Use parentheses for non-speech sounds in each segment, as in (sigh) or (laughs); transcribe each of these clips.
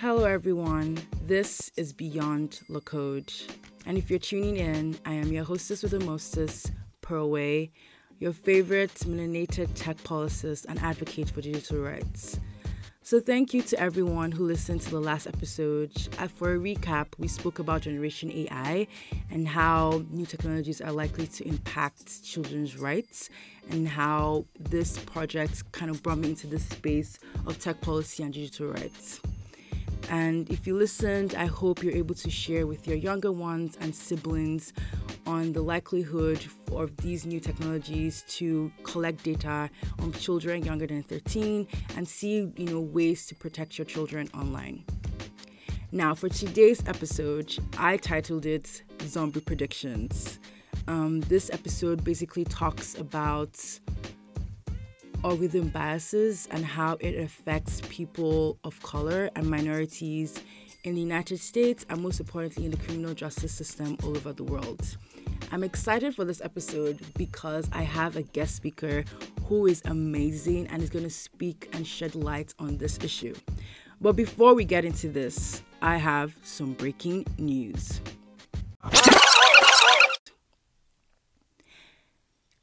Hello, everyone. This is Beyond the Code. And if you're tuning in, I am your hostess with the mostest, Pearlway, your favorite melanated tech policist and advocate for digital rights. So, thank you to everyone who listened to the last episode. Uh, for a recap, we spoke about Generation AI and how new technologies are likely to impact children's rights, and how this project kind of brought me into the space of tech policy and digital rights. And if you listened, I hope you're able to share with your younger ones and siblings on the likelihood of these new technologies to collect data on children younger than 13 and see, you know, ways to protect your children online. Now, for today's episode, I titled it Zombie Predictions. Um, this episode basically talks about algorithm biases and how it affects people of color and minorities in the United States and most importantly in the criminal justice system all over the world. I'm excited for this episode because I have a guest speaker who is amazing and is going to speak and shed light on this issue. But before we get into this, I have some breaking news.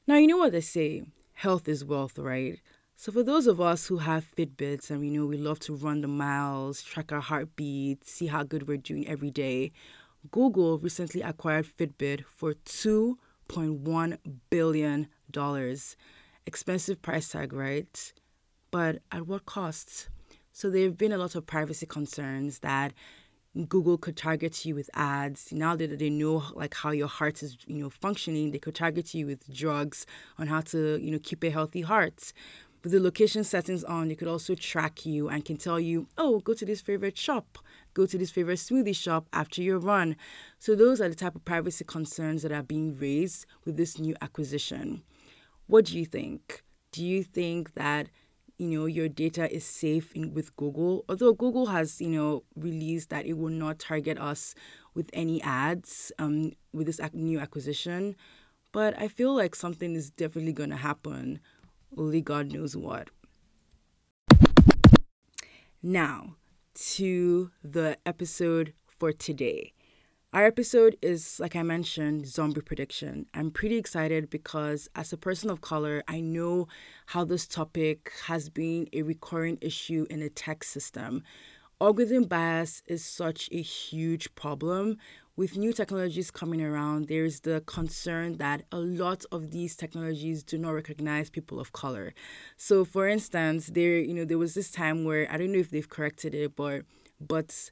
Now, you know what they say health is wealth, right? So for those of us who have Fitbits and we know we love to run the miles, track our heartbeat, see how good we're doing every day, Google recently acquired Fitbit for 2.1 billion dollars. Expensive price tag, right? But at what cost? So there have been a lot of privacy concerns that Google could target you with ads. Now that they know like how your heart is, you know, functioning, they could target you with drugs on how to, you know, keep a healthy heart. With the location settings on, they could also track you and can tell you, oh, go to this favorite shop, go to this favorite smoothie shop after your run. So those are the type of privacy concerns that are being raised with this new acquisition. What do you think? Do you think that you know your data is safe in, with Google. Although Google has you know released that it will not target us with any ads um, with this new acquisition, but I feel like something is definitely going to happen. Only God knows what. Now to the episode for today. Our episode is, like I mentioned, zombie prediction. I'm pretty excited because, as a person of color, I know how this topic has been a recurring issue in the tech system. Algorithm bias is such a huge problem. With new technologies coming around, there's the concern that a lot of these technologies do not recognize people of color. So, for instance, there, you know, there was this time where I don't know if they've corrected it, but but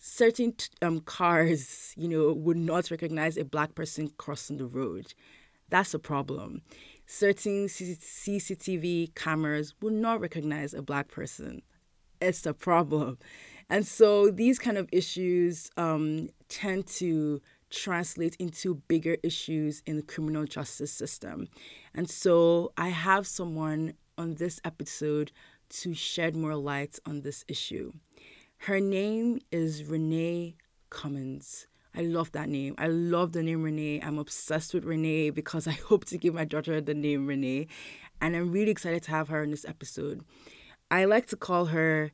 certain um, cars, you know, would not recognize a black person crossing the road. That's a problem. Certain CCTV cameras would not recognize a black person. It's a problem. And so these kind of issues um, tend to translate into bigger issues in the criminal justice system. And so I have someone on this episode to shed more light on this issue. Her name is Renee Cummings. I love that name. I love the name Renee. I'm obsessed with Renee because I (laughs) hope to give my daughter the name Renee. And I'm really excited to have her in this episode. I like to call her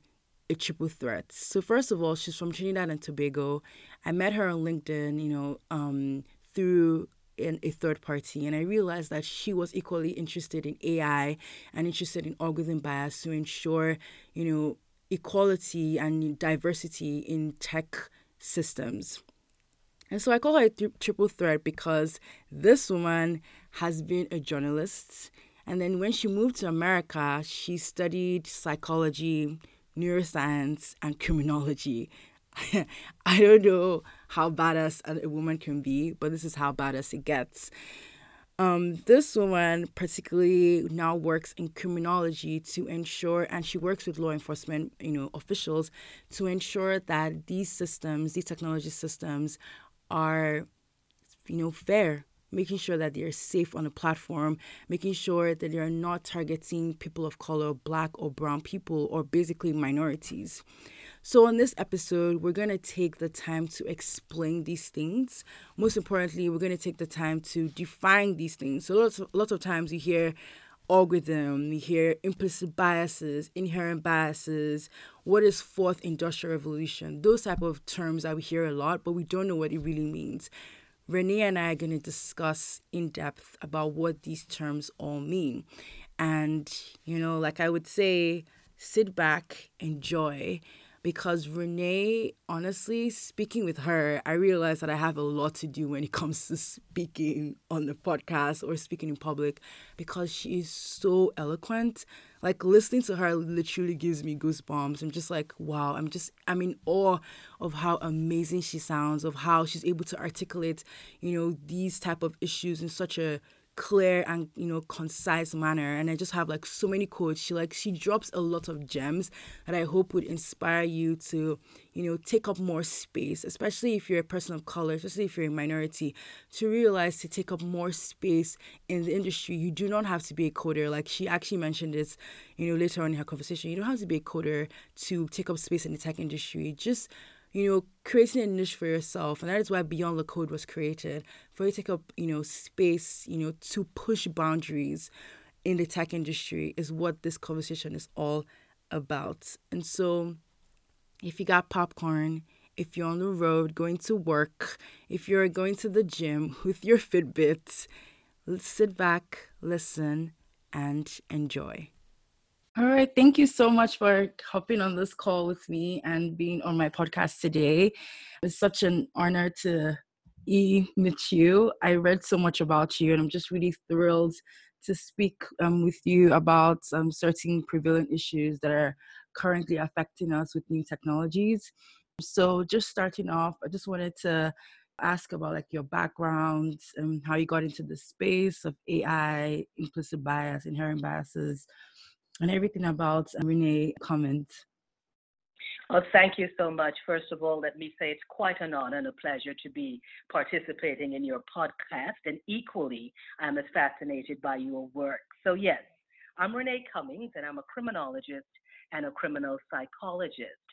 a triple threat. So first of all, she's from Trinidad and Tobago. I met her on LinkedIn, you know, um, through in a third party and I realized that she was equally interested in AI and interested in algorithm bias to ensure, you know, equality and diversity in tech systems. And so I call her a th- triple threat because this woman has been a journalist. And then when she moved to America, she studied psychology, neuroscience, and criminology. (laughs) I don't know how badass a woman can be, but this is how badass it gets. Um, this woman particularly now works in criminology to ensure, and she works with law enforcement, you know, officials to ensure that these systems, these technology systems, are, you know, fair. Making sure that they're safe on the platform, making sure that they are not targeting people of color, black or brown people, or basically minorities. So, on this episode, we're going to take the time to explain these things. Most importantly, we're going to take the time to define these things. So, lots of, lots of times you hear algorithm, you hear implicit biases, inherent biases, what is fourth industrial revolution, those type of terms that we hear a lot, but we don't know what it really means. Renee and I are going to discuss in depth about what these terms all mean. And, you know, like I would say, sit back, enjoy, because Renee, honestly, speaking with her, I realized that I have a lot to do when it comes to speaking on the podcast or speaking in public because she is so eloquent. Like listening to her literally gives me goosebumps. I'm just like, wow, I'm just, I'm in awe of how amazing she sounds, of how she's able to articulate, you know, these type of issues in such a clear and you know concise manner and i just have like so many quotes. She like she drops a lot of gems that i hope would inspire you to you know take up more space especially if you're a person of color especially if you're a minority to realize to take up more space in the industry. You do not have to be a coder. Like she actually mentioned this you know later on in her conversation. You don't have to be a coder to take up space in the tech industry. Just you know, creating a niche for yourself. And that is why Beyond the Code was created for you to take up, you know, space, you know, to push boundaries in the tech industry is what this conversation is all about. And so if you got popcorn, if you're on the road going to work, if you're going to the gym with your Fitbit, sit back, listen, and enjoy. All right. Thank you so much for hopping on this call with me and being on my podcast today. It's such an honor to meet you. I read so much about you, and I'm just really thrilled to speak um, with you about um, certain prevalent issues that are currently affecting us with new technologies. So, just starting off, I just wanted to ask about like your background and how you got into the space of AI, implicit bias, inherent biases, and everything about Renee Cummings. Well, thank you so much. First of all, let me say it's quite an honor and a pleasure to be participating in your podcast. And equally, I'm as fascinated by your work. So, yes, I'm Renee Cummings, and I'm a criminologist and a criminal psychologist.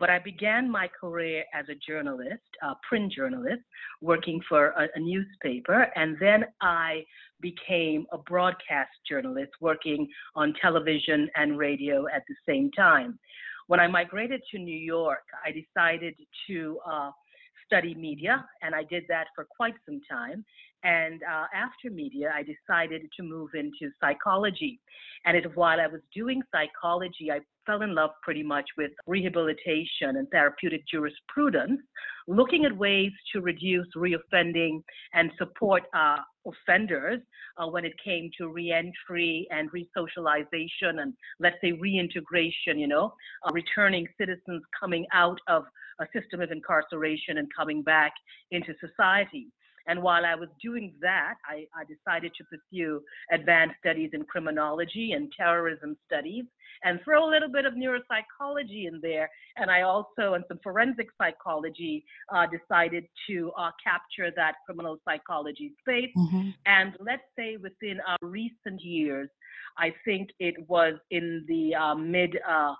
But I began my career as a journalist, a print journalist, working for a, a newspaper, and then I became a broadcast journalist, working on television and radio at the same time. When I migrated to New York, I decided to uh, study media, and I did that for quite some time. And uh, after media, I decided to move into psychology. And it, while I was doing psychology, I fell in love pretty much with rehabilitation and therapeutic jurisprudence, looking at ways to reduce reoffending and support uh, offenders uh, when it came to reentry and resocialization and let's say reintegration, you know, uh, returning citizens coming out of a system of incarceration and coming back into society. And while I was doing that, I, I, decided to pursue advanced studies in criminology and terrorism studies and throw a little bit of neuropsychology in there. And I also, and some forensic psychology, uh, decided to uh, capture that criminal psychology space. Mm-hmm. And let's say within uh, recent years, I think it was in the uh, mid uh,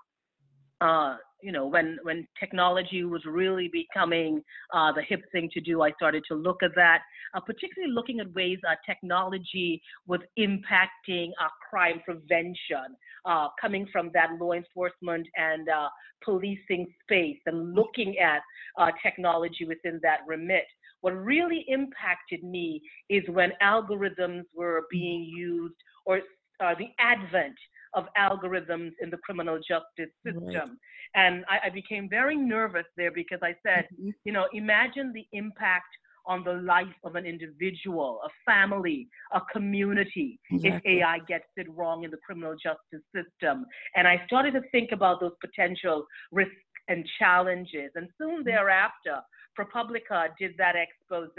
uh, you know, when when technology was really becoming uh, the hip thing to do, I started to look at that, uh, particularly looking at ways uh, technology was impacting uh, crime prevention, uh, coming from that law enforcement and uh, policing space, and looking at technology within that remit. What really impacted me is when algorithms were being used or the advent of algorithms in the criminal justice system. Right. And I, I, became very nervous there because I said, mm-hmm. you know, imagine the impact on the life of an individual, a family, a community, exactly. if AI gets it wrong in the criminal justice system. And I started to think about those potential risks and challenges. And soon mm-hmm. thereafter, ProPublica did that expose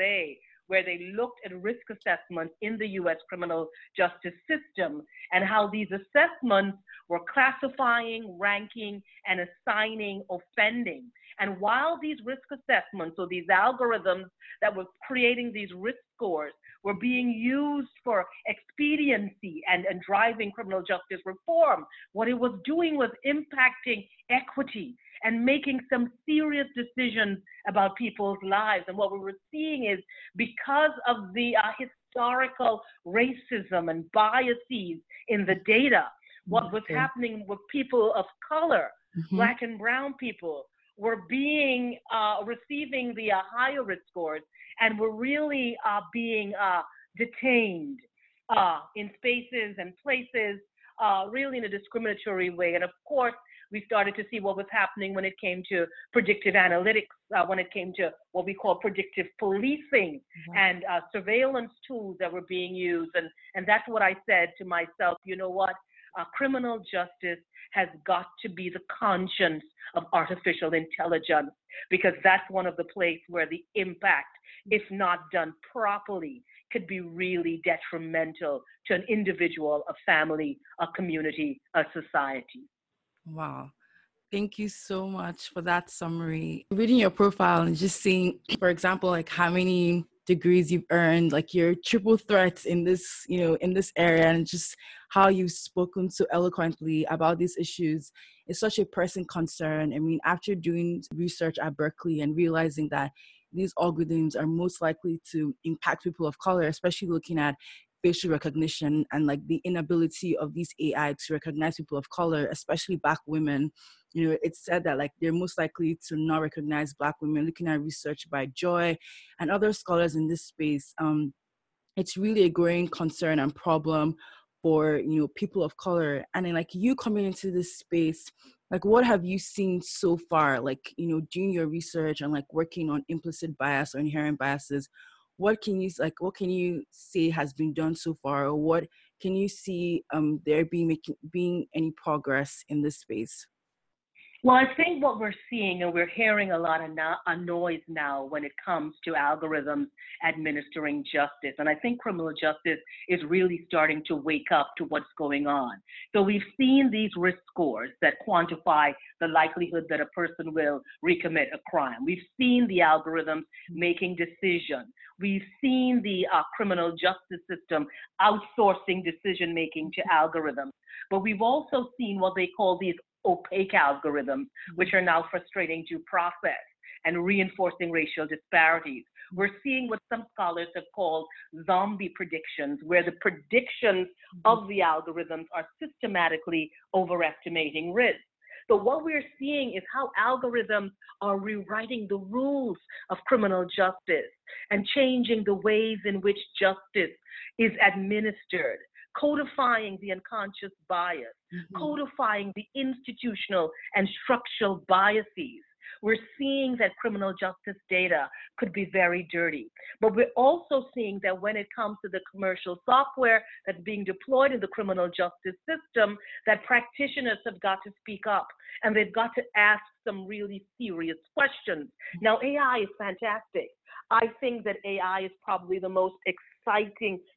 where they looked at risk assessments in the US criminal justice system and how these assessments were classifying, ranking, and assigning offending. And while these risk assessments or these algorithms that were creating these risk scores were being used for expediency and, and driving criminal justice reform, what it was doing was impacting equity and making some serious decisions about people's lives. And what we were seeing is because of the uh, historical racism and biases in the data. What was happening with people of color, mm-hmm. black and brown people, were being uh, receiving the uh, higher risk scores and were really uh, being uh, detained uh, in spaces and places, uh, really in a discriminatory way. And of course, we started to see what was happening when it came to predictive analytics, uh, when it came to what we call predictive policing mm-hmm. and uh, surveillance tools that were being used. And, and that's what I said to myself, you know what? Uh, criminal justice has got to be the conscience of artificial intelligence because that's one of the places where the impact, if not done properly, could be really detrimental to an individual, a family, a community, a society. Wow. Thank you so much for that summary. Reading your profile and just seeing, for example, like how many degrees you've earned, like your triple threats in this, you know, in this area, and just how you've spoken so eloquently about these issues is such a pressing concern. I mean, after doing research at Berkeley and realizing that these algorithms are most likely to impact people of color, especially looking at facial recognition and like the inability of these AI to recognize people of color, especially black women. You know, it's said that like they're most likely to not recognize black women. Looking at research by Joy and other scholars in this space, um, it's really a growing concern and problem for you know people of color. And then like you coming into this space, like what have you seen so far? Like you know, doing your research and like working on implicit bias or inherent biases what can you like what can you say has been done so far? Or what can you see um there being making being any progress in this space well, I think what we're seeing, and we're hearing a lot of no- a noise now when it comes to algorithms administering justice. And I think criminal justice is really starting to wake up to what's going on. So we've seen these risk scores that quantify the likelihood that a person will recommit a crime. We've seen the algorithms making decisions. We've seen the uh, criminal justice system outsourcing decision making to algorithms. But we've also seen what they call these opaque algorithms, which mm-hmm. are now frustrating due process and reinforcing racial disparities. We're seeing what some scholars have called zombie predictions, where the predictions mm-hmm. of the algorithms are systematically overestimating risk. So, what we're seeing is how algorithms are rewriting the rules of criminal justice and changing the ways in which justice is administered codifying the unconscious bias, mm-hmm. codifying the institutional and structural biases. We're seeing that criminal justice data could be very dirty. But we're also seeing that when it comes to the commercial software that's being deployed in the criminal justice system, that practitioners have got to speak up and they've got to ask some really serious questions. Now, AI is fantastic. I think that AI is probably the most exciting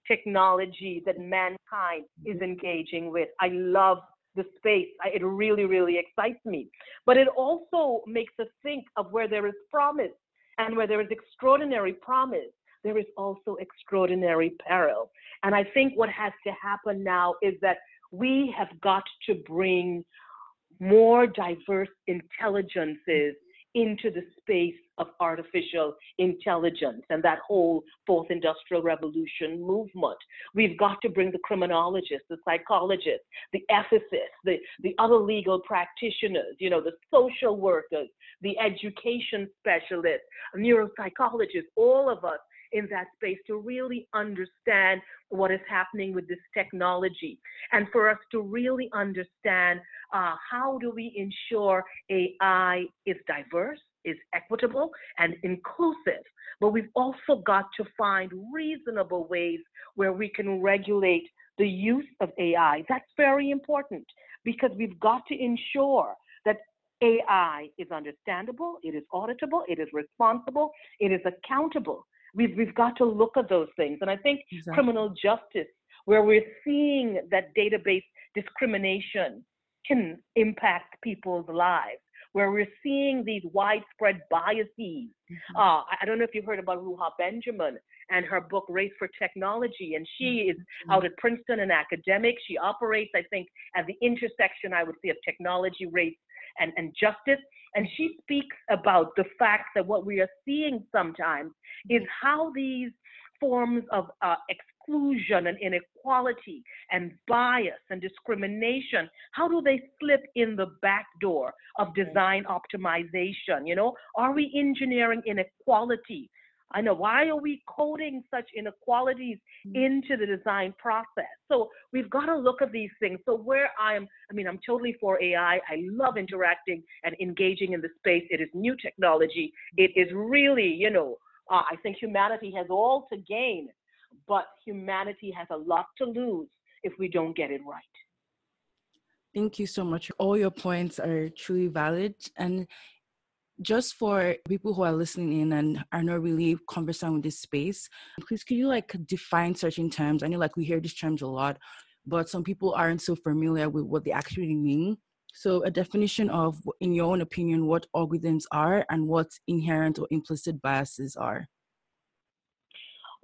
technology that mankind is mm-hmm. engaging with. I love the space. I, it really, really excites me. But it also makes us think of where there is promise and where there is extraordinary promise. There is also extraordinary peril. And I think what has to happen now is that we have got to bring more diverse intelligences into the space of artificial intelligence and that whole fourth industrial revolution movement. We've got to bring the criminologists, the psychologists, the ethicists, the, the other legal practitioners, you know, the social workers, the education specialists, neuropsychologists, all of us in that space to really understand what is happening with this technology and for us to really understand uh, how do we ensure AI is diverse, is equitable, and inclusive. But we've also got to find reasonable ways where we can regulate the use of AI. That's very important because we've got to ensure that AI is understandable, it is auditable, it is responsible, it is accountable. We've, we've got to look at those things. And I think exactly. criminal justice, where we're seeing that database discrimination can impact people's lives, where we're seeing these widespread biases. Mm-hmm. Uh, I don't know if you've heard about Ruha Benjamin and her book Race After Technology, and she is mm-hmm. out at Princeton, an academic. She operates, I think, at the intersection, I would say, of technology, race, and, and justice. And she speaks about the fact that what we are seeing sometimes is how these forms of uh, exclusion and inequality and bias and discrimination, how do they slip in the back door of design optimization? You know, are we engineering inequality? I know why are we coding such inequalities mm. into the design process? So we've got to look at these things. So where I'm, I mean, I'm totally for AI. I love interacting and engaging in the space. It is new technology. It is really, you know, uh, I think humanity has all to gain but humanity has a lot to lose if we don't get it right. Thank you so much. All your points are truly valid. And just for people who are listening in and are not really conversant with this space, please could you like define certain terms? I know like we hear these terms a lot, but some people aren't so familiar with what they actually mean. So a definition of, in your own opinion, what algorithms are and what inherent or implicit biases are.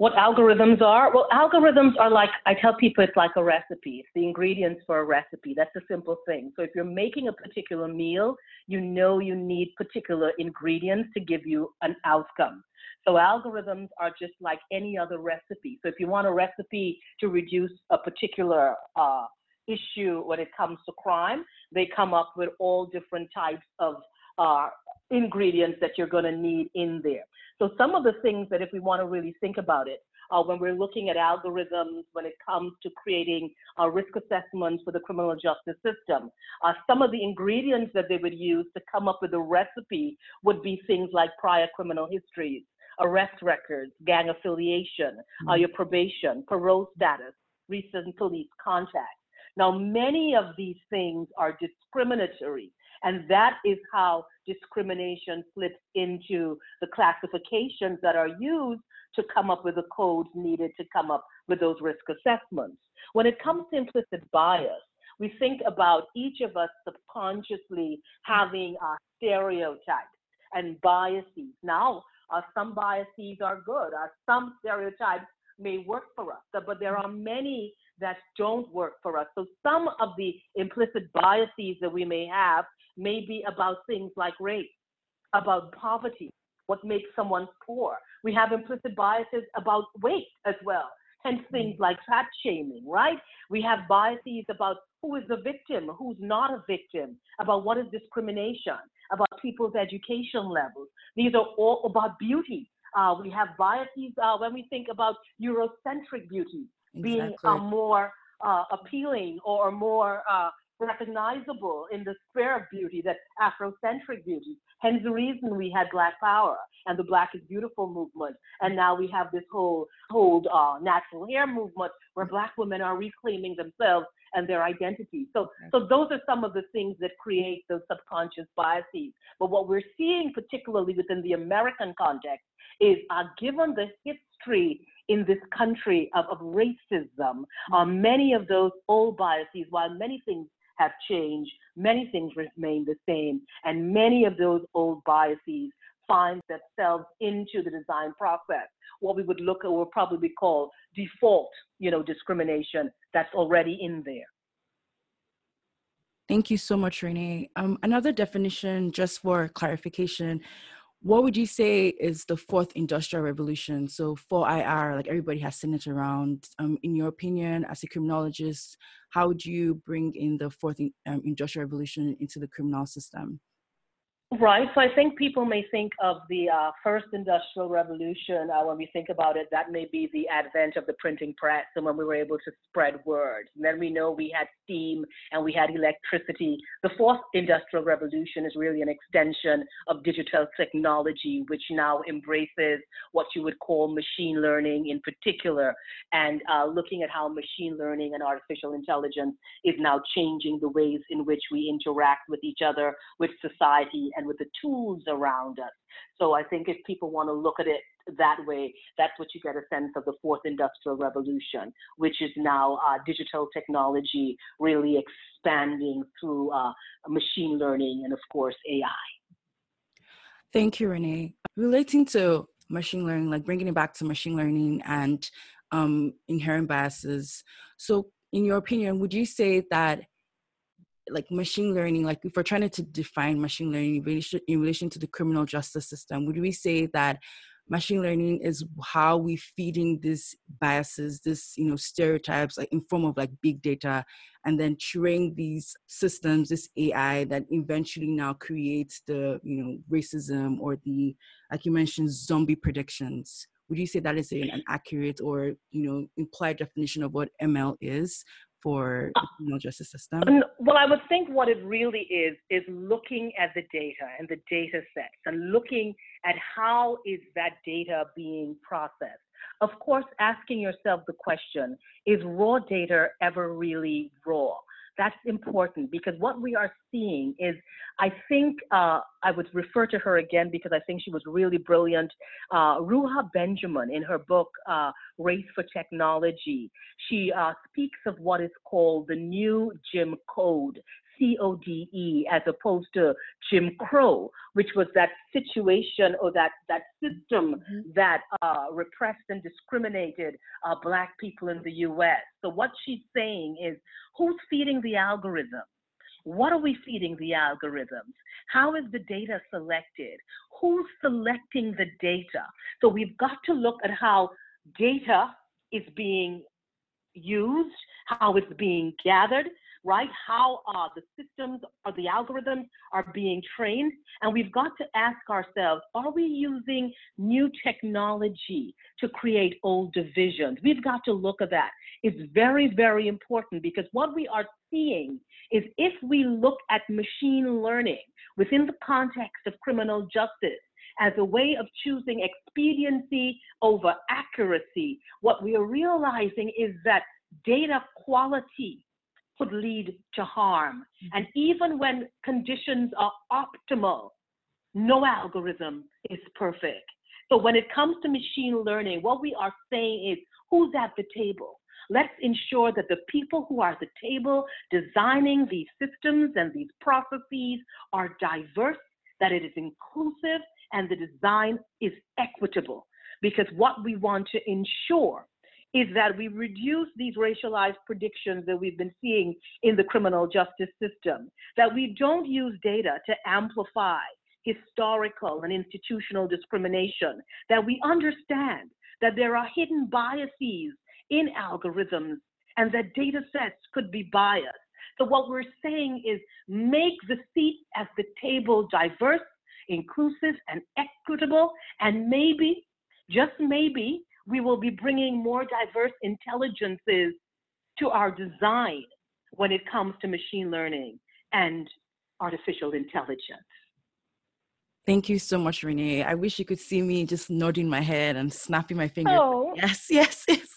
What algorithms are? Well, algorithms are like, I tell people it's like a recipe. It's the ingredients for a recipe. That's a simple thing. So if you're making a particular meal, you know you need particular ingredients to give you an outcome. So algorithms are just like any other recipe. So if you want a recipe to reduce a particular uh, issue when it comes to crime, they come up with all different types of uh, ingredients that you're going to need in there. So some of the things that if we want to really think about it, uh, when we're looking at algorithms, when it comes to creating uh, risk assessments for the criminal justice system, uh, some of the ingredients that they would use to come up with a recipe would be things like prior criminal histories, arrest records, gang affiliation, uh, mm-hmm. your probation, parole status, recent police contacts. Now, many of these things are discriminatory. And that is how discrimination slips into the classifications that are used to come up with the codes needed to come up with those risk assessments. When it comes to implicit bias, we think about each of us subconsciously having a stereotypes and biases. Now, uh, some biases are good, uh, some stereotypes may work for us, but there are many that don't work for us. So some of the implicit biases that we may have may be about things like race, about poverty, what makes someone poor. We have implicit biases about weight as well, hence things mm. like fat shaming, right? We have biases about who is the victim, who's not a victim, about what is discrimination, about people's education levels. These are all about beauty. Uh, we have biases uh, when we think about Eurocentric beauty exactly. being uh, more uh, appealing or more uh, recognizable in the sphere of beauty, that Afrocentric beauty. Hence the reason we had Black Power and the Black is Beautiful movement. And now we have this whole, whole uh, natural hair movement where Black women are reclaiming themselves and their identity. So, so those are some of the things that create those subconscious biases. But what we're seeing, particularly within the American context, is uh, given the history in this country of, of racism, uh, many of those old biases, while many things have changed. Many things remain the same, and many of those old biases find themselves into the design process. What we would look at would probably be called default, you know, discrimination that's already in there. Thank you so much, Renee. Um, another definition, just for clarification, what would you say is the fourth industrial revolution? So 4IR, like everybody has seen it around. Um, in your opinion, as a criminologist, how would you bring in the fourth um, industrial revolution into the criminal system? Right. So I think people may think of the uh, first industrial revolution uh, when we think about it. That may be the advent of the printing press and when we were able to spread word. And then we know we had steam and we had electricity. The fourth industrial revolution is really an extension of digital technology, which now embraces what you would call machine learning in particular, and uh, looking at how machine learning and artificial intelligence is now changing the ways in which we interact with each other, with society and with the tools around us. So I think if people want to look at it that way, that's what you get a sense of the fourth industrial revolution, which is now uh, digital technology really expanding through uh, machine learning and, of course, AI. Thank you, Renee. Relating to machine learning, like bringing it back to machine learning and um, inherent biases. So, in your opinion, would you say that like machine learning, like if we're trying to define machine learning in relation, in relation to the criminal justice system, would we say that machine learning is how we feeding these biases, this you know stereotypes, like in form of like big data, and then train these systems, this AI that eventually now creates the you know racism or the like you mentioned zombie predictions. Would you say that is an accurate or you know implied definition of what ML is? For the criminal justice system? Well, I would think what it really is is looking at the data and the data sets and looking at how is that data being processed. Of course, asking yourself the question, is raw data ever really raw? That's important because what we are seeing is, I think uh, I would refer to her again because I think she was really brilliant. Uh, Ruha Benjamin, in her book uh, Race After Technology, she uh, speaks of what is called the new Jim Code. C O D E as opposed to Jim Crow, which was that situation or that, that system mm-hmm. that uh, repressed and discriminated uh, Black people in the US. So, what she's saying is who's feeding the algorithm? What are we feeding the algorithms? How is the data selected? Who's selecting the data? So, we've got to look at how data is being used, how it's being gathered, right? How uh, the systems or the algorithms are being trained. And we've got to ask ourselves, are we using new technology to create old divisions? We've got to look at that. It's very, very important because what we are seeing is if we look at machine learning within the context of criminal justice, as a way of choosing expediency over accuracy, what we are realizing is that data quality could lead to harm. Mm-hmm. And even when conditions are optimal, no algorithm is perfect. So when it comes to machine learning, what we are saying is who's at the table? Let's ensure that the people who are at the table designing these systems and these processes are diverse, that it is inclusive, and the design is equitable. Because what we want to ensure is that we reduce these racialized predictions that we've been seeing in the criminal justice system, that we don't use data to amplify historical and institutional discrimination, that we understand that there are hidden biases in algorithms and that data sets could be biased. So, what we're saying is make the seat at the table diverse, inclusive, and equitable, and maybe, just maybe, we will be bringing more diverse intelligences to our design when it comes to machine learning and artificial intelligence. Thank you so much, Renee. I wish you could see me just nodding my head and snapping my fingers. Oh. Yes, yes, yes.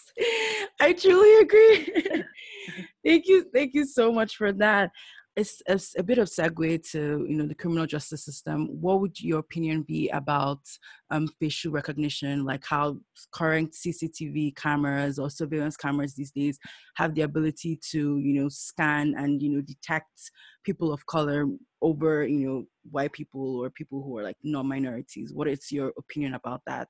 I truly agree. (laughs) thank you. Thank you so much for that it's, a bit of segue to you know the criminal justice system. What would your opinion be about um, facial recognition, like how current CCTV cameras or surveillance cameras these days have the ability to you know scan and you know detect people of color over you know white people or people who are like non-minorities? What is your opinion about that?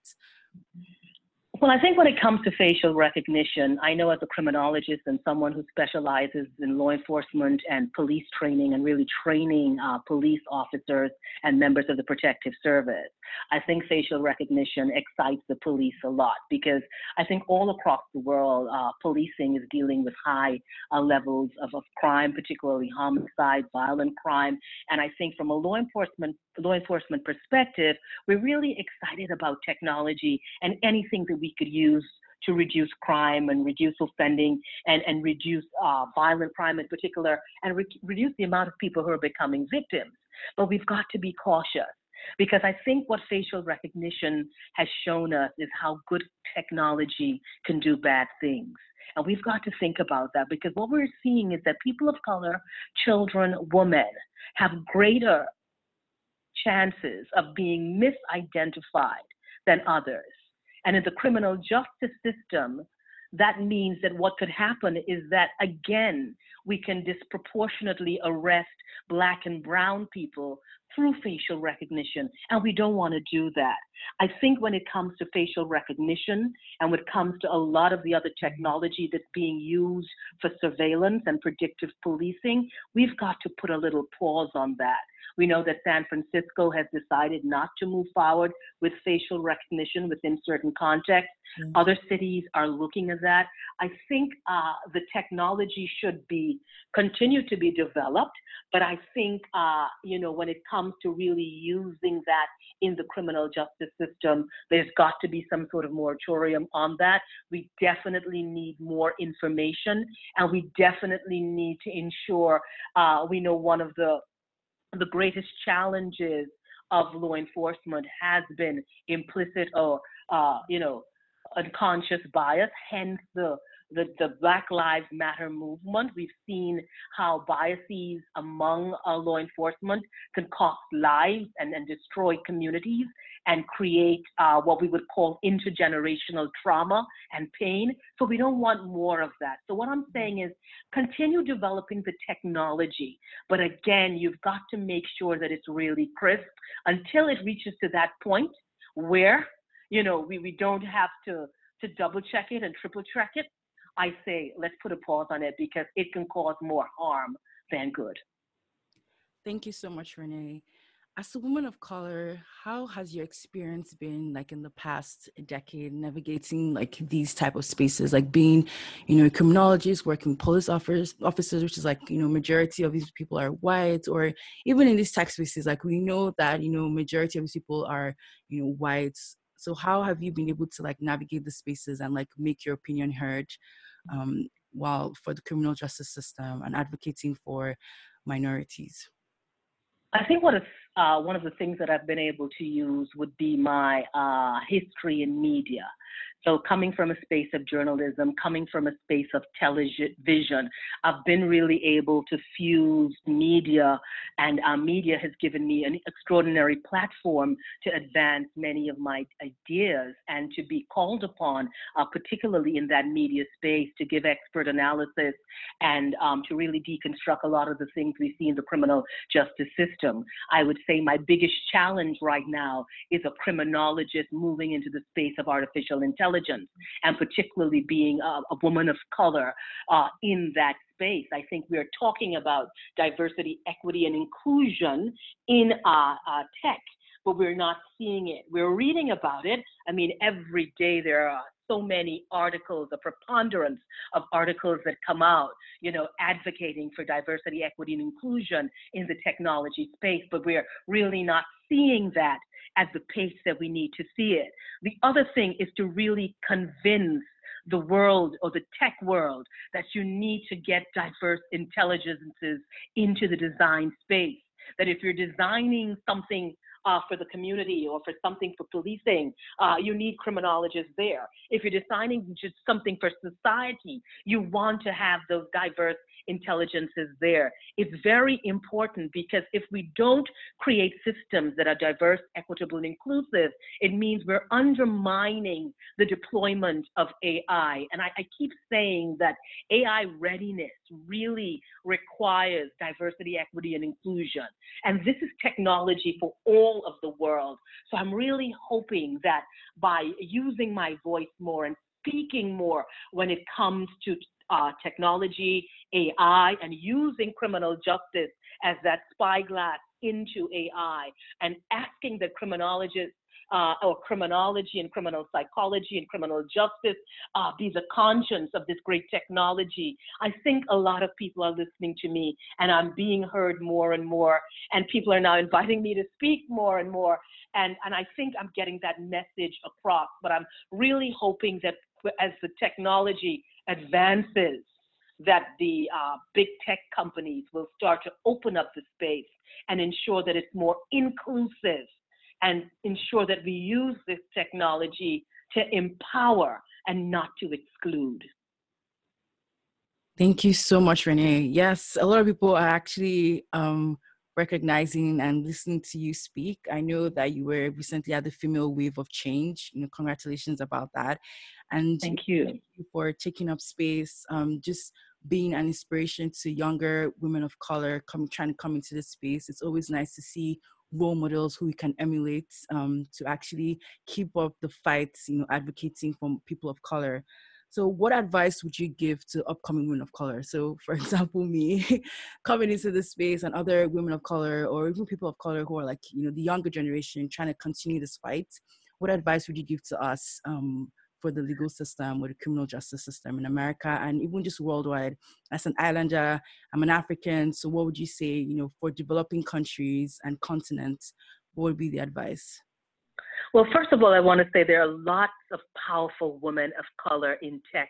Well, I think when it comes to facial recognition, I know as a criminologist and someone who specializes in law enforcement and police training and really training uh, police officers and members of the protective service, I think facial recognition excites the police a lot because I think all across the world, uh, policing is dealing with high uh, levels of, of crime, particularly homicide, violent crime. And I think from a law enforcement law enforcement perspective, we're really excited about technology and anything that we could use to reduce crime and reduce offending and, and reduce uh, violent crime in particular and re- reduce the amount of people who are becoming victims. But we've got to be cautious because I think what facial recognition has shown us is how good technology can do bad things. And we've got to think about that because what we're seeing is that people of color, children, women have greater chances of being misidentified than others. And in the criminal justice system, that means that what could happen is that again, we can disproportionately arrest black and brown people through facial recognition, and we don't want to do that. I think when it comes to facial recognition and when it comes to a lot of the other technology that's being used for surveillance and predictive policing, we've got to put a little pause on that. We know that San Francisco has decided not to move forward with facial recognition within certain contexts. Mm-hmm. Other cities are looking at that. I think uh, the technology should be continue to be developed, but I think uh, you know when it comes to really using that in the criminal justice system, there's got to be some sort of moratorium on that. We definitely need more information, and we definitely need to ensure uh, we know one of the the greatest challenges of law enforcement has been implicit or uh, you know unconscious bias hence the the, the Black Lives Matter movement, we've seen how biases among uh, law enforcement can cost lives and, and destroy communities and create uh, what we would call intergenerational trauma and pain. So we don't want more of that. So what I'm saying is continue developing the technology, but again, you've got to make sure that it's really crisp until it reaches to that point where you know we, we don't have to to double check it and triple check it I say let's put a pause on it because it can cause more harm than good. Thank you so much, Renee. As a woman of color, how has your experience been like in the past decade navigating like these type of spaces, like being, you know, a criminologist, working police officers, officers, which is like, you know, majority of these people are white, or even in these tech spaces, like we know that, you know, majority of these people are, you know, white. So how have you been able to like navigate the spaces and like make your opinion heard? Um, while for the criminal justice system and advocating for minorities? I think what is uh, one of the things that I've been able to use would be my uh, history in media. So, coming from a space of journalism, coming from a space of television, I've been really able to fuse media, and uh, media has given me an extraordinary platform to advance many of my ideas and to be called upon, uh, particularly in that media space, to give expert analysis and um, to really deconstruct a lot of the things we see in the criminal justice system. I would say my biggest challenge right now is a criminologist moving into the space of artificial intelligence, and particularly being a, a woman of color uh, in that space. I think we are talking about diversity, equity, and inclusion in uh, uh, tech but we're not seeing it. We're reading about it. I mean, every day there are so many articles, a preponderance of articles that come out, you know, advocating for diversity, equity, and inclusion in the technology space, but we're really not seeing that at the pace that we need to see it. The other thing is to really convince the world or the tech world that you need to get diverse intelligences into the design space. That if you're designing something uh, for the community or for something for policing, uh, you need criminologists there. If you're designing just something for society, you want to have those diverse intelligences there. It's very important because if we don't create systems that are diverse, equitable, and inclusive, it means we're undermining the deployment of AI. And I, I keep saying that AI readiness really requires diversity, equity, and inclusion. And this is technology for all of the world. So I'm really hoping that by using my voice more and speaking more when it comes to uh, technology, AI, and using criminal justice as that spyglass into AI and asking the criminologists uh, or criminology and criminal psychology and criminal justice uh, be the conscience of this great technology. I think a lot of people are listening to me and I'm being heard more and more, and people are now inviting me to speak more and more. And, and I think I'm getting that message across, but I'm really hoping that as the technology advances, that the uh, big tech companies will start to open up the space and ensure that it's more inclusive and ensure that we use this technology to empower and not to exclude. Thank you so much, Renee. Yes, a lot of people are actually um, recognizing and listening to you speak. I know that you were recently at the Female Wave of Change. You know, congratulations about that. And thank you, thank you for taking up space, um, just being an inspiration to younger women of color come trying to come into this space. It's always nice to see role models who we can emulate um, to actually keep up the fight, you know, advocating for people of color. So, what advice would you give to upcoming women of color? So, for (laughs) example, me (laughs) coming into this space and other women of color or even people of color who are like, you know, the younger generation trying to continue this fight. What advice would you give to us um, for the legal system or the criminal justice system in America and even just worldwide? As an islander, I'm an African. So, what would you say, you know, for developing countries and continents? What would be the advice? Well, first of all, I want to say there are lots of powerful women of color in tech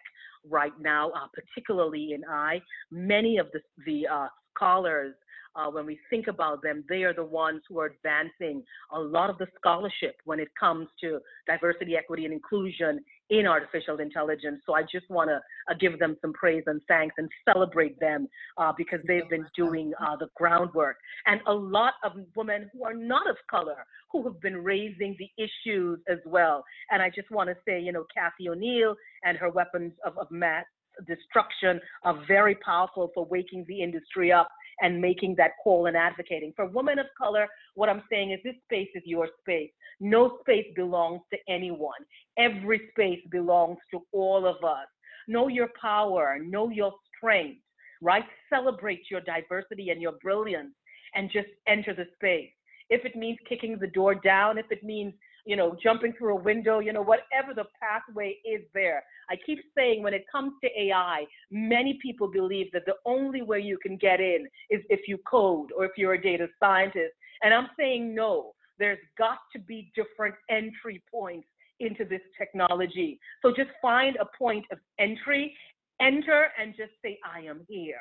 right now, uh, particularly in I. Many of the, the uh, scholars uh, when we think about them, they are the ones who are advancing a lot of the scholarship when it comes to diversity, equity, and inclusion in artificial intelligence. So I just want to uh, give them some praise and thanks and celebrate them uh, because they've been doing uh, the groundwork. And a lot of women who are not of color who have been raising the issues as well. And I just want to say, you know, Cathy O'Neil and her weapons of, of math destruction are very powerful for waking the industry up and making that call and advocating. For women of color, what I'm saying is this space is your space. No space belongs to anyone. Every space belongs to all of us. Know your power, know your strength, right? Celebrate your diversity and your brilliance and just enter the space. If it means kicking the door down, if it means you know, jumping through a window, you know, whatever the pathway is there. I keep saying when it comes to AI, many people believe that the only way you can get in is if you code or if you're a data scientist. And I'm saying no, there's got to be different entry points into this technology. So just find a point of entry, enter, and just say, I am here.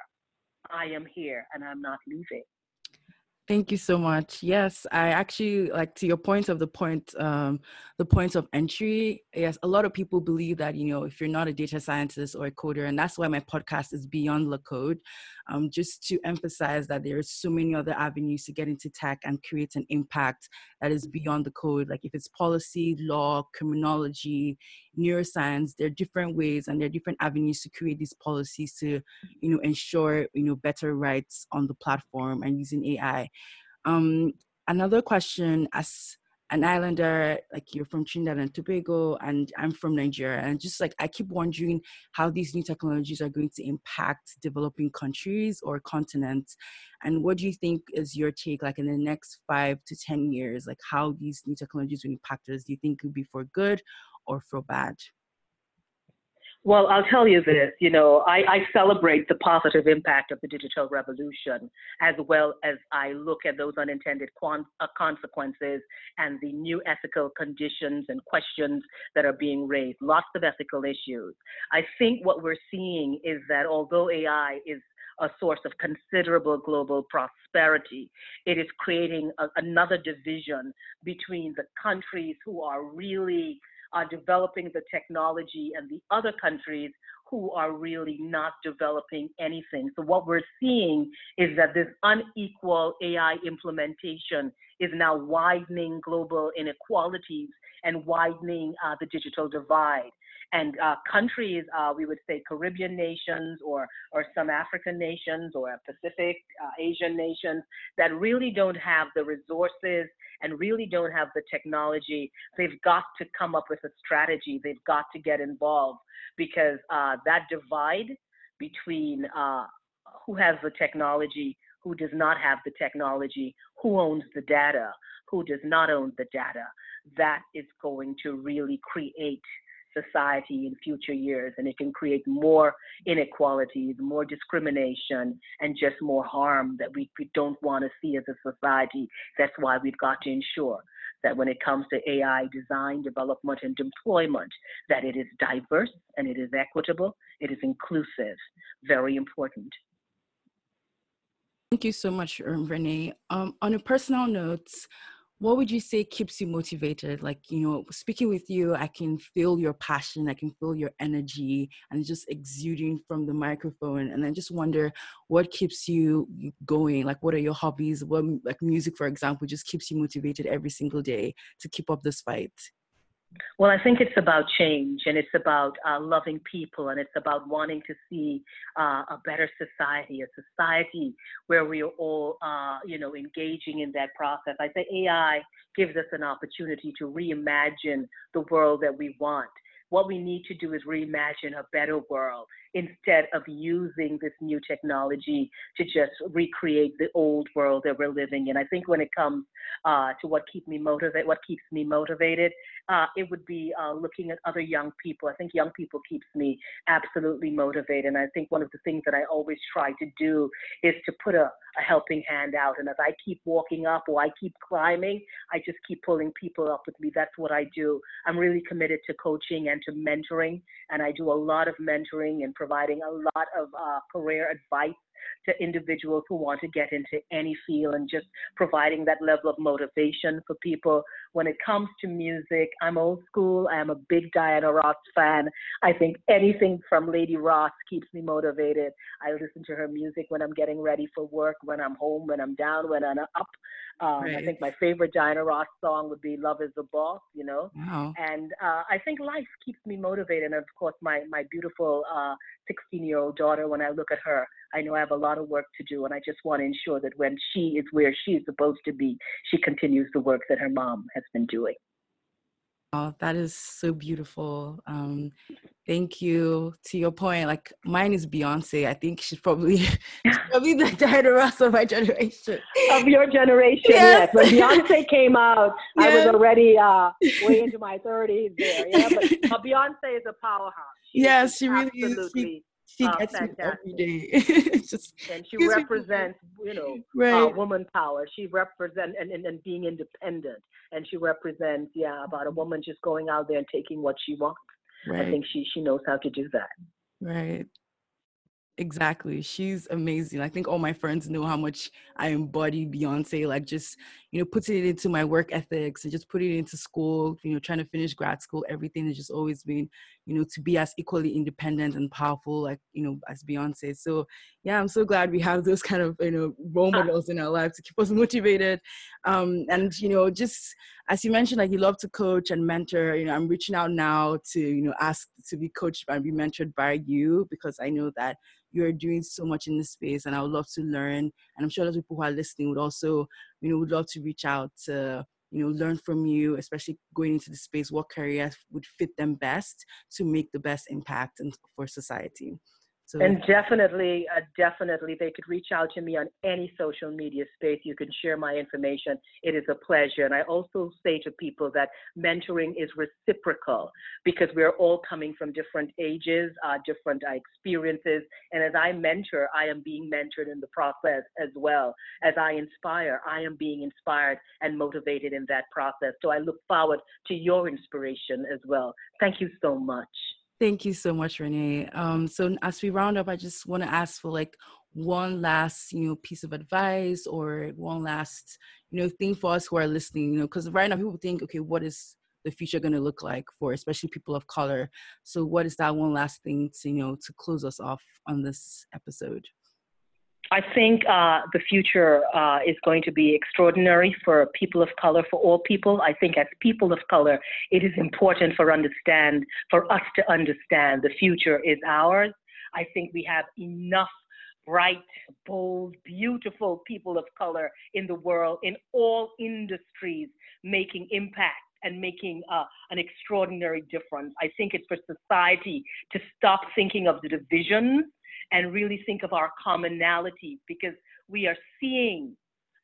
I am here, and I'm not leaving. Thank you so much. Yes, I actually like to your point of the point, um, the point of entry. Yes, a lot of people believe that you know if you're not a data scientist or a coder, and that's why my podcast is Beyond the Code, um, just to emphasize that there are so many other avenues to get into tech and create an impact that is beyond the code. Like if it's policy, law, criminology, neuroscience, there are different ways and there are different avenues to create these policies to, you know, ensure you know better rights on the platform and using AI. Um, another question as an islander, like you're from Trinidad and Tobago, and I'm from Nigeria. And just like I keep wondering how these new technologies are going to impact developing countries or continents. And what do you think is your take, like in the next five to 10 years, like how these new technologies will impact us? Do you think it would be for good or for bad? Well, I'll tell you this, you know, I, I, celebrate the positive impact of the digital revolution as well as I look at those unintended uh, consequences and the new ethical conditions and questions that are being raised, lots of ethical issues. I think what we're seeing is that although AI is a source of considerable global prosperity. It is creating a, another division between the countries who are really are developing the technology and the other countries who are really not developing anything. So what we're seeing is that this unequal AI implementation is now widening global inequalities and widening uh, the digital divide and uh, countries, uh, we would say Caribbean nations or, or some African nations or Pacific uh, Asian nations that really don't have the resources and really don't have the technology, they've got to come up with a strategy. They've got to get involved because uh, that divide between uh, who has the technology, who does not have the technology, who owns the data, who does not own the data, that is going to really create society in future years and it can create more inequalities, more discrimination, and just more harm that we, we don't want to see as a society. That's why we've got to ensure that when it comes to AI design, development, and deployment, that it is diverse and it is equitable, it is inclusive. Very important. Thank you so much, Renee. Um, on a personal note, what would you say keeps you motivated? Like you know speaking with you i can feel your passion i can feel your energy and just exuding from the microphone and i just wonder what keeps you going? Like what are your hobbies? What like music for example just keeps you motivated every single day to keep up this fight Well, I think it's about change and it's about uh, loving people and it's about wanting to see uh, a better society, a society where we are all, uh, you know, engaging in that process. I say AI gives us an opportunity to reimagine the world that we want. What we need to do is reimagine a better world instead of using this new technology to just recreate the old world that we're living in. I think when it comes uh, to what keep me motivated, what keeps me motivated, uh, it would be uh, looking at other young people. I think young people keeps me absolutely motivated. And I think one of the things that I always try to do is to put a, a helping hand out. And as I keep walking up or I keep climbing, I just keep pulling people up with me. That's what I do. I'm really committed to coaching and to mentoring. And I do a lot of mentoring and providing a lot of uh, career advice to individuals who want to get into any field and just providing that level of motivation for people. When it comes to music, I'm old school. I am a big Diana Ross fan. I think anything from Lady Ross keeps me motivated. I listen to her music when I'm getting ready for work, when I'm home, when I'm down, when I'm up. Um, right. I think my favorite Diana Ross song would be "Love Is the Boss," you know. Wow. And uh, I think life keeps me motivated, and of course, my my beautiful 16 uh, year old daughter. When I look at her, I know I have a lot of work to do, and I just want to ensure that when she is where she is supposed to be, she continues the work that her mom has been doing. Oh, that is so beautiful. Um, thank you. To your point, like mine is Beyonce. I think she's probably (laughs) she's probably the (laughs) Diana Ross of my generation. Of your generation, yes. yes. When Beyonce came out, yes. (laughs) I was already uh, way into my thirties there. Yeah, but uh, Beyonce is a powerhouse. She yes, she really is. She, she uh, gets fantastic. every day. (laughs) just and she represents, you know, right. uh, woman power. She represents and, and, and being independent, and she represents, yeah, about a woman just going out there and taking what she wants. Right. I think she she knows how to do that. Right. Exactly. She's amazing. I think all my friends know how much I embody Beyonce, like just, you know, putting it into my work ethics and just putting it into school, you know, trying to finish grad school. Everything has just always been, you know, to be as equally independent and powerful, like, you know, as Beyonce. So, yeah, I'm so glad we have those kind of, you know, role (laughs) models in our lives to keep us motivated. Um, and, you know, just as you mentioned, like you love to coach and mentor, you know, I'm reaching out now to, you know, ask to be coached and be mentored by you because I know that you're doing so much in this space and I would love to learn. And I'm sure those people who are listening would also, you know, would love to reach out to, you know, learn from you, especially going into the space, what careers would fit them best to make the best impact for society. So, and definitely, uh, definitely, they could reach out to me on any social media space. You can share my information. It is a pleasure. And I also say to people that mentoring is reciprocal because we're all coming from different ages, uh, different uh, experiences. And as I mentor, I am being mentored in the process as well. As I inspire, I am being inspired and motivated in that process. So I look forward to your inspiration as well. Thank you so much. Thank you so much, Renee. Um, so as we round up, I just want to ask for like one last, you know, piece of advice or one last, you know, thing for us who are listening, you know, because right now people think, okay, what is the future going to look like for especially people of color? So what is that one last thing to, you know, to close us off on this episode? I think uh, the future uh, is going to be extraordinary for people of color, for all people. I think as people of color, it is important for understand for us to understand the future is ours. I think we have enough bright, bold, beautiful people of color in the world in all industries making impact and making uh, an extraordinary difference. I think it's for society to stop thinking of the divisions and really think of our commonality because we are seeing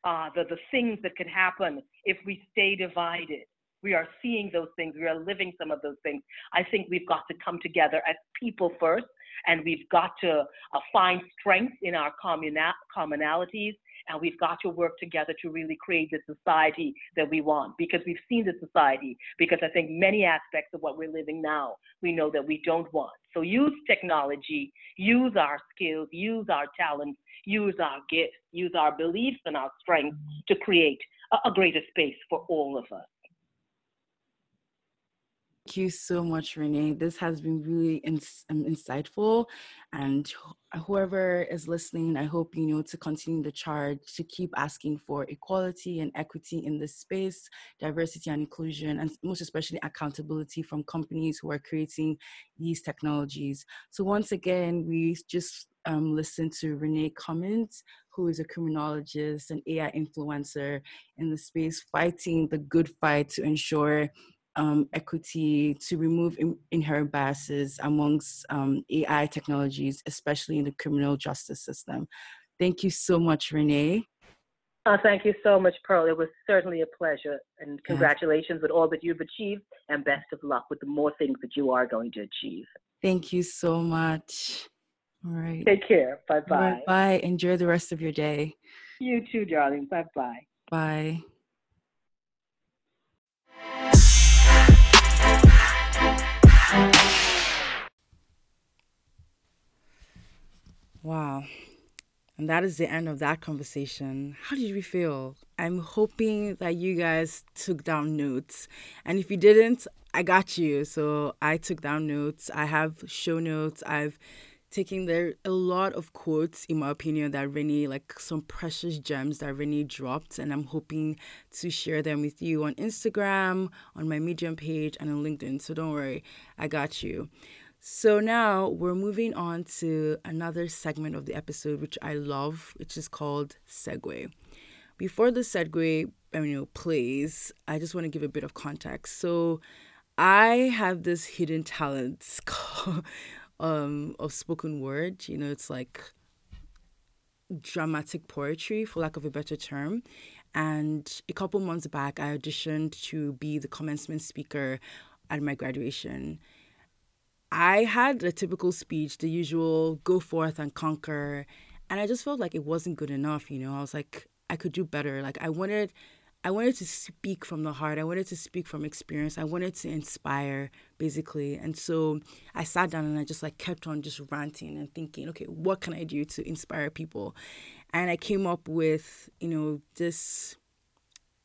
uh, the, the things that could happen if we stay divided. We are seeing those things. We are living some of those things. I think we've got to come together as people first, and we've got to uh, find strength in our communa- commonalities and we've got to work together to really create the society that we want because we've seen the society because i think many aspects of what we're living now we know that we don't want. So use technology use our skills use our talents use our gifts use our beliefs and our strengths to create a, a greater space for all of us Thank you so much, Renee. This has been really um, insightful. And whoever is listening, I hope you know to continue the charge, to keep asking for equality and equity in this space, diversity and inclusion, and most especially accountability from companies who are creating these technologies. So, once again, we just um, listened to Renee Cummings, who is a criminologist and AI influencer in the space, fighting the good fight to ensure um, equity, to remove in, inherent biases amongst um, AI technologies, especially in the criminal justice system. Thank you so much, Renee. Uh, thank you so much, Pearl. It was certainly a pleasure, and congratulations yes. with all that you've achieved, and best of luck with the more things that you are going to achieve. Thank you so much. All right. Take care. Bye bye. Bye. Enjoy the rest of your day. You too, darling. Bye bye. Bye. And that is the end of that conversation. How did you feel? I'm hoping that you guys took down notes. And if you didn't, I got you. So I took down notes. I have show notes. I've taken there a lot of quotes, in my opinion, that Renee, like some precious gems that Renee dropped. And I'm hoping to share them with you on Instagram, on my Medium page, and on LinkedIn. So don't worry, I got you. So now we're moving on to another segment of the episode, which I love, which is called Segue. Before the segue, you know, plays, I just want to give a bit of context. So I have this hidden talent (laughs) um, of spoken word. You know, it's like dramatic poetry, for lack of a better term. And a couple months back, I auditioned to be the commencement speaker at my graduation. I had a typical speech, the usual go forth and conquer. And I just felt like it wasn't good enough, you know. I was like, I could do better. Like I wanted I wanted to speak from the heart. I wanted to speak from experience. I wanted to inspire, basically. And so I sat down and I just like kept on just ranting and thinking, okay, what can I do to inspire people? And I came up with, you know, this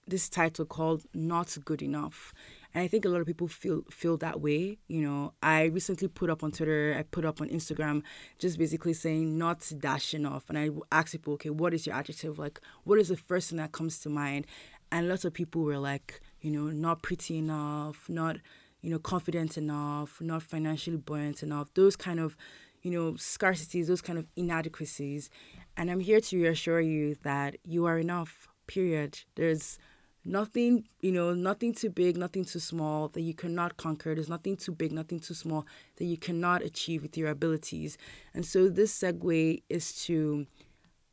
this title called Not Good Enough. And I think a lot of people feel feel that way. You know, I recently put up on Twitter, I put up on Instagram, just basically saying not dashing enough. And I asked people, okay, what is your adjective? Like, what is the first thing that comes to mind? And lots of people were like, you know, not pretty enough, not, you know, confident enough, not financially buoyant enough. Those kind of, you know, scarcities, those kind of inadequacies. And I'm here to reassure you that you are enough. Period. There's nothing you know nothing too big nothing too small that you cannot conquer. There's nothing too big nothing too small that you cannot achieve with your abilities. And so this segue is to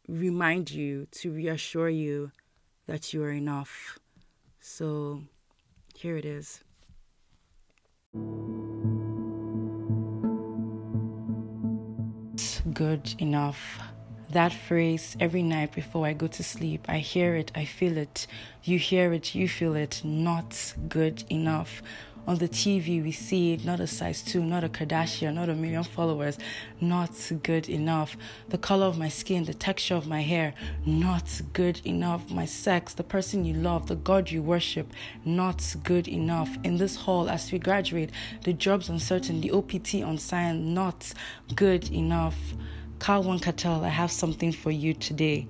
remind you to reassure you that you are enough. So here it is. Good enough that phrase every night before I go to sleep. I hear it, I feel it. You hear it, you feel it. Not good enough. On the TV, we see it, not a size 2, not a Kardashian, not a million followers, not good enough. The color of my skin, the texture of my hair, not good enough. My sex, the person you love, the God you worship, not good enough. In this hall, as we graduate, the job's uncertain, the OPT unsigned, not good enough. Kalwan Katel, I have something for you today.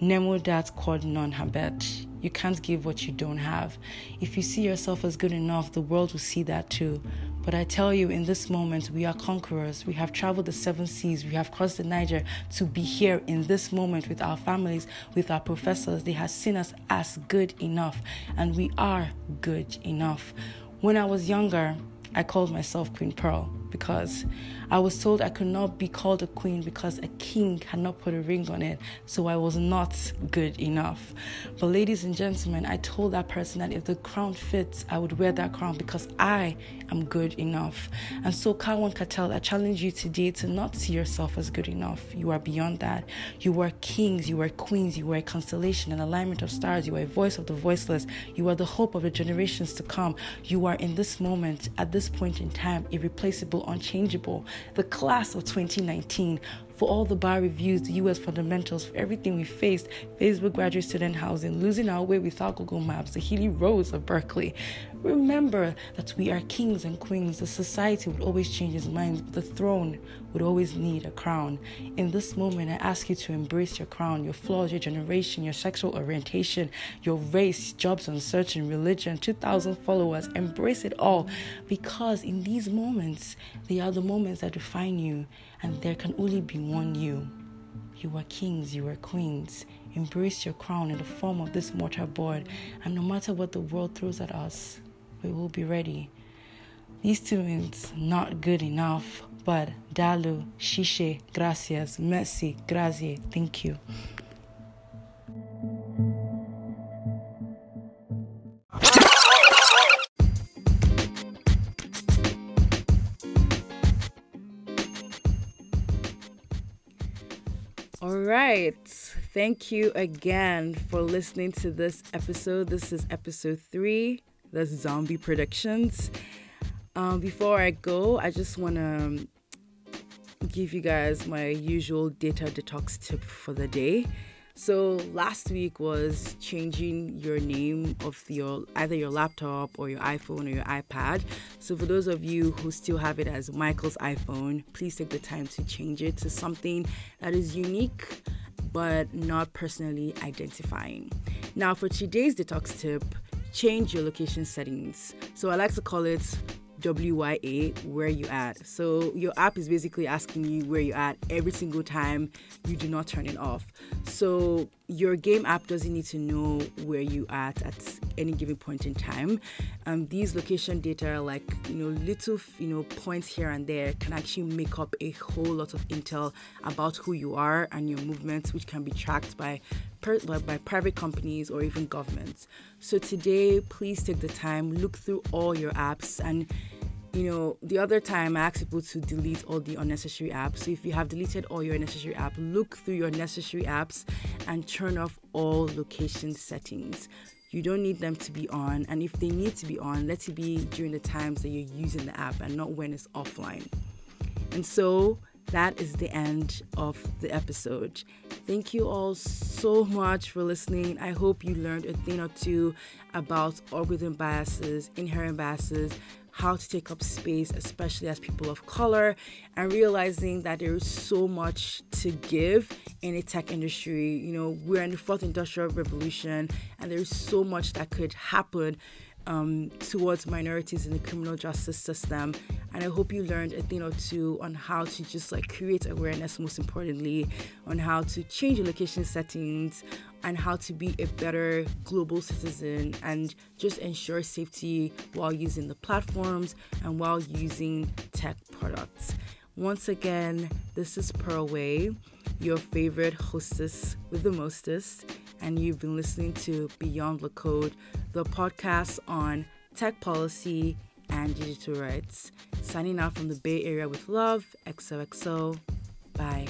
Nemo dat quod non habet. You can't give what you don't have. If you see yourself as good enough, the world will see that too. But I tell you, in this moment, we are conquerors. We have traveled the seven seas. We have crossed the Niger to be here in this moment with our families, with our professors. They have seen us as good enough, and we are good enough. When I was younger, I called myself Queen Pearl because I was told I could not be called a queen because a king had not put a ring on it, so I was not good enough. But, ladies and gentlemen, I told that person that if the crown fits, I would wear that crown because I am good enough. And so, Kawan Katel, I challenge you today to not see yourself as good enough. You are beyond that. You are kings, you are queens, you are a constellation, an alignment of stars, you are a voice of the voiceless, you are the hope of the generations to come. You are in this moment, at this point in time, irreplaceable, unchangeable the class of 2019 for all the bar reviews, the US fundamentals, for everything we faced Facebook graduate student housing, losing our way without Google Maps, the hilly roads of Berkeley. Remember that we are kings and queens. The society would always change its mind, but the throne would always need a crown. In this moment, I ask you to embrace your crown, your flaws, your generation, your sexual orientation, your race, jobs uncertain, religion, 2,000 followers. Embrace it all because in these moments, they are the moments that define you, and there can only be one you. You are kings, you are queens. Embrace your crown in the form of this mortar board, and no matter what the world throws at us, we will be ready. These two means not good enough, but dalu, shishe, gracias, merci, grazie, thank you. Right. Thank you again for listening to this episode. This is episode three, the zombie predictions. Um, before I go, I just want to give you guys my usual data detox tip for the day. So last week was changing your name of your either your laptop or your iPhone or your iPad. So for those of you who still have it as Michael's iPhone, please take the time to change it to something that is unique but not personally identifying. Now for today's detox tip, change your location settings. So I like to call it WYA, where you at. So your app is basically asking you where you at every single time you do not turn it off. So your game app doesn't need to know where you at at any given point in time. Um, these location data, like you know, little you know points here and there, can actually make up a whole lot of intel about who you are and your movements, which can be tracked by per, by private companies or even governments. So today, please take the time, look through all your apps and you know, the other time I ask people to delete all the unnecessary apps. So if you have deleted all your necessary apps, look through your necessary apps and turn off all location settings. You don't need them to be on, and if they need to be on, let it be during the times that you're using the app and not when it's offline. And so that is the end of the episode. Thank you all so much for listening. I hope you learned a thing or two about algorithm biases, inherent biases, how to take up space, especially as people of color, and realizing that there is so much to give in a tech industry. You know, we're in the fourth industrial revolution, and there's so much that could happen um, towards minorities in the criminal justice system. And I hope you learned a thing or two on how to just like create awareness, most importantly, on how to change your location settings, and how to be a better global citizen and just ensure safety while using the platforms and while using tech products. Once again, this is Pearl Way, your favorite hostess with the mostest, and you've been listening to Beyond the Code, the podcast on tech policy and digital rights. Signing out from the Bay Area with love, XOXO. Bye.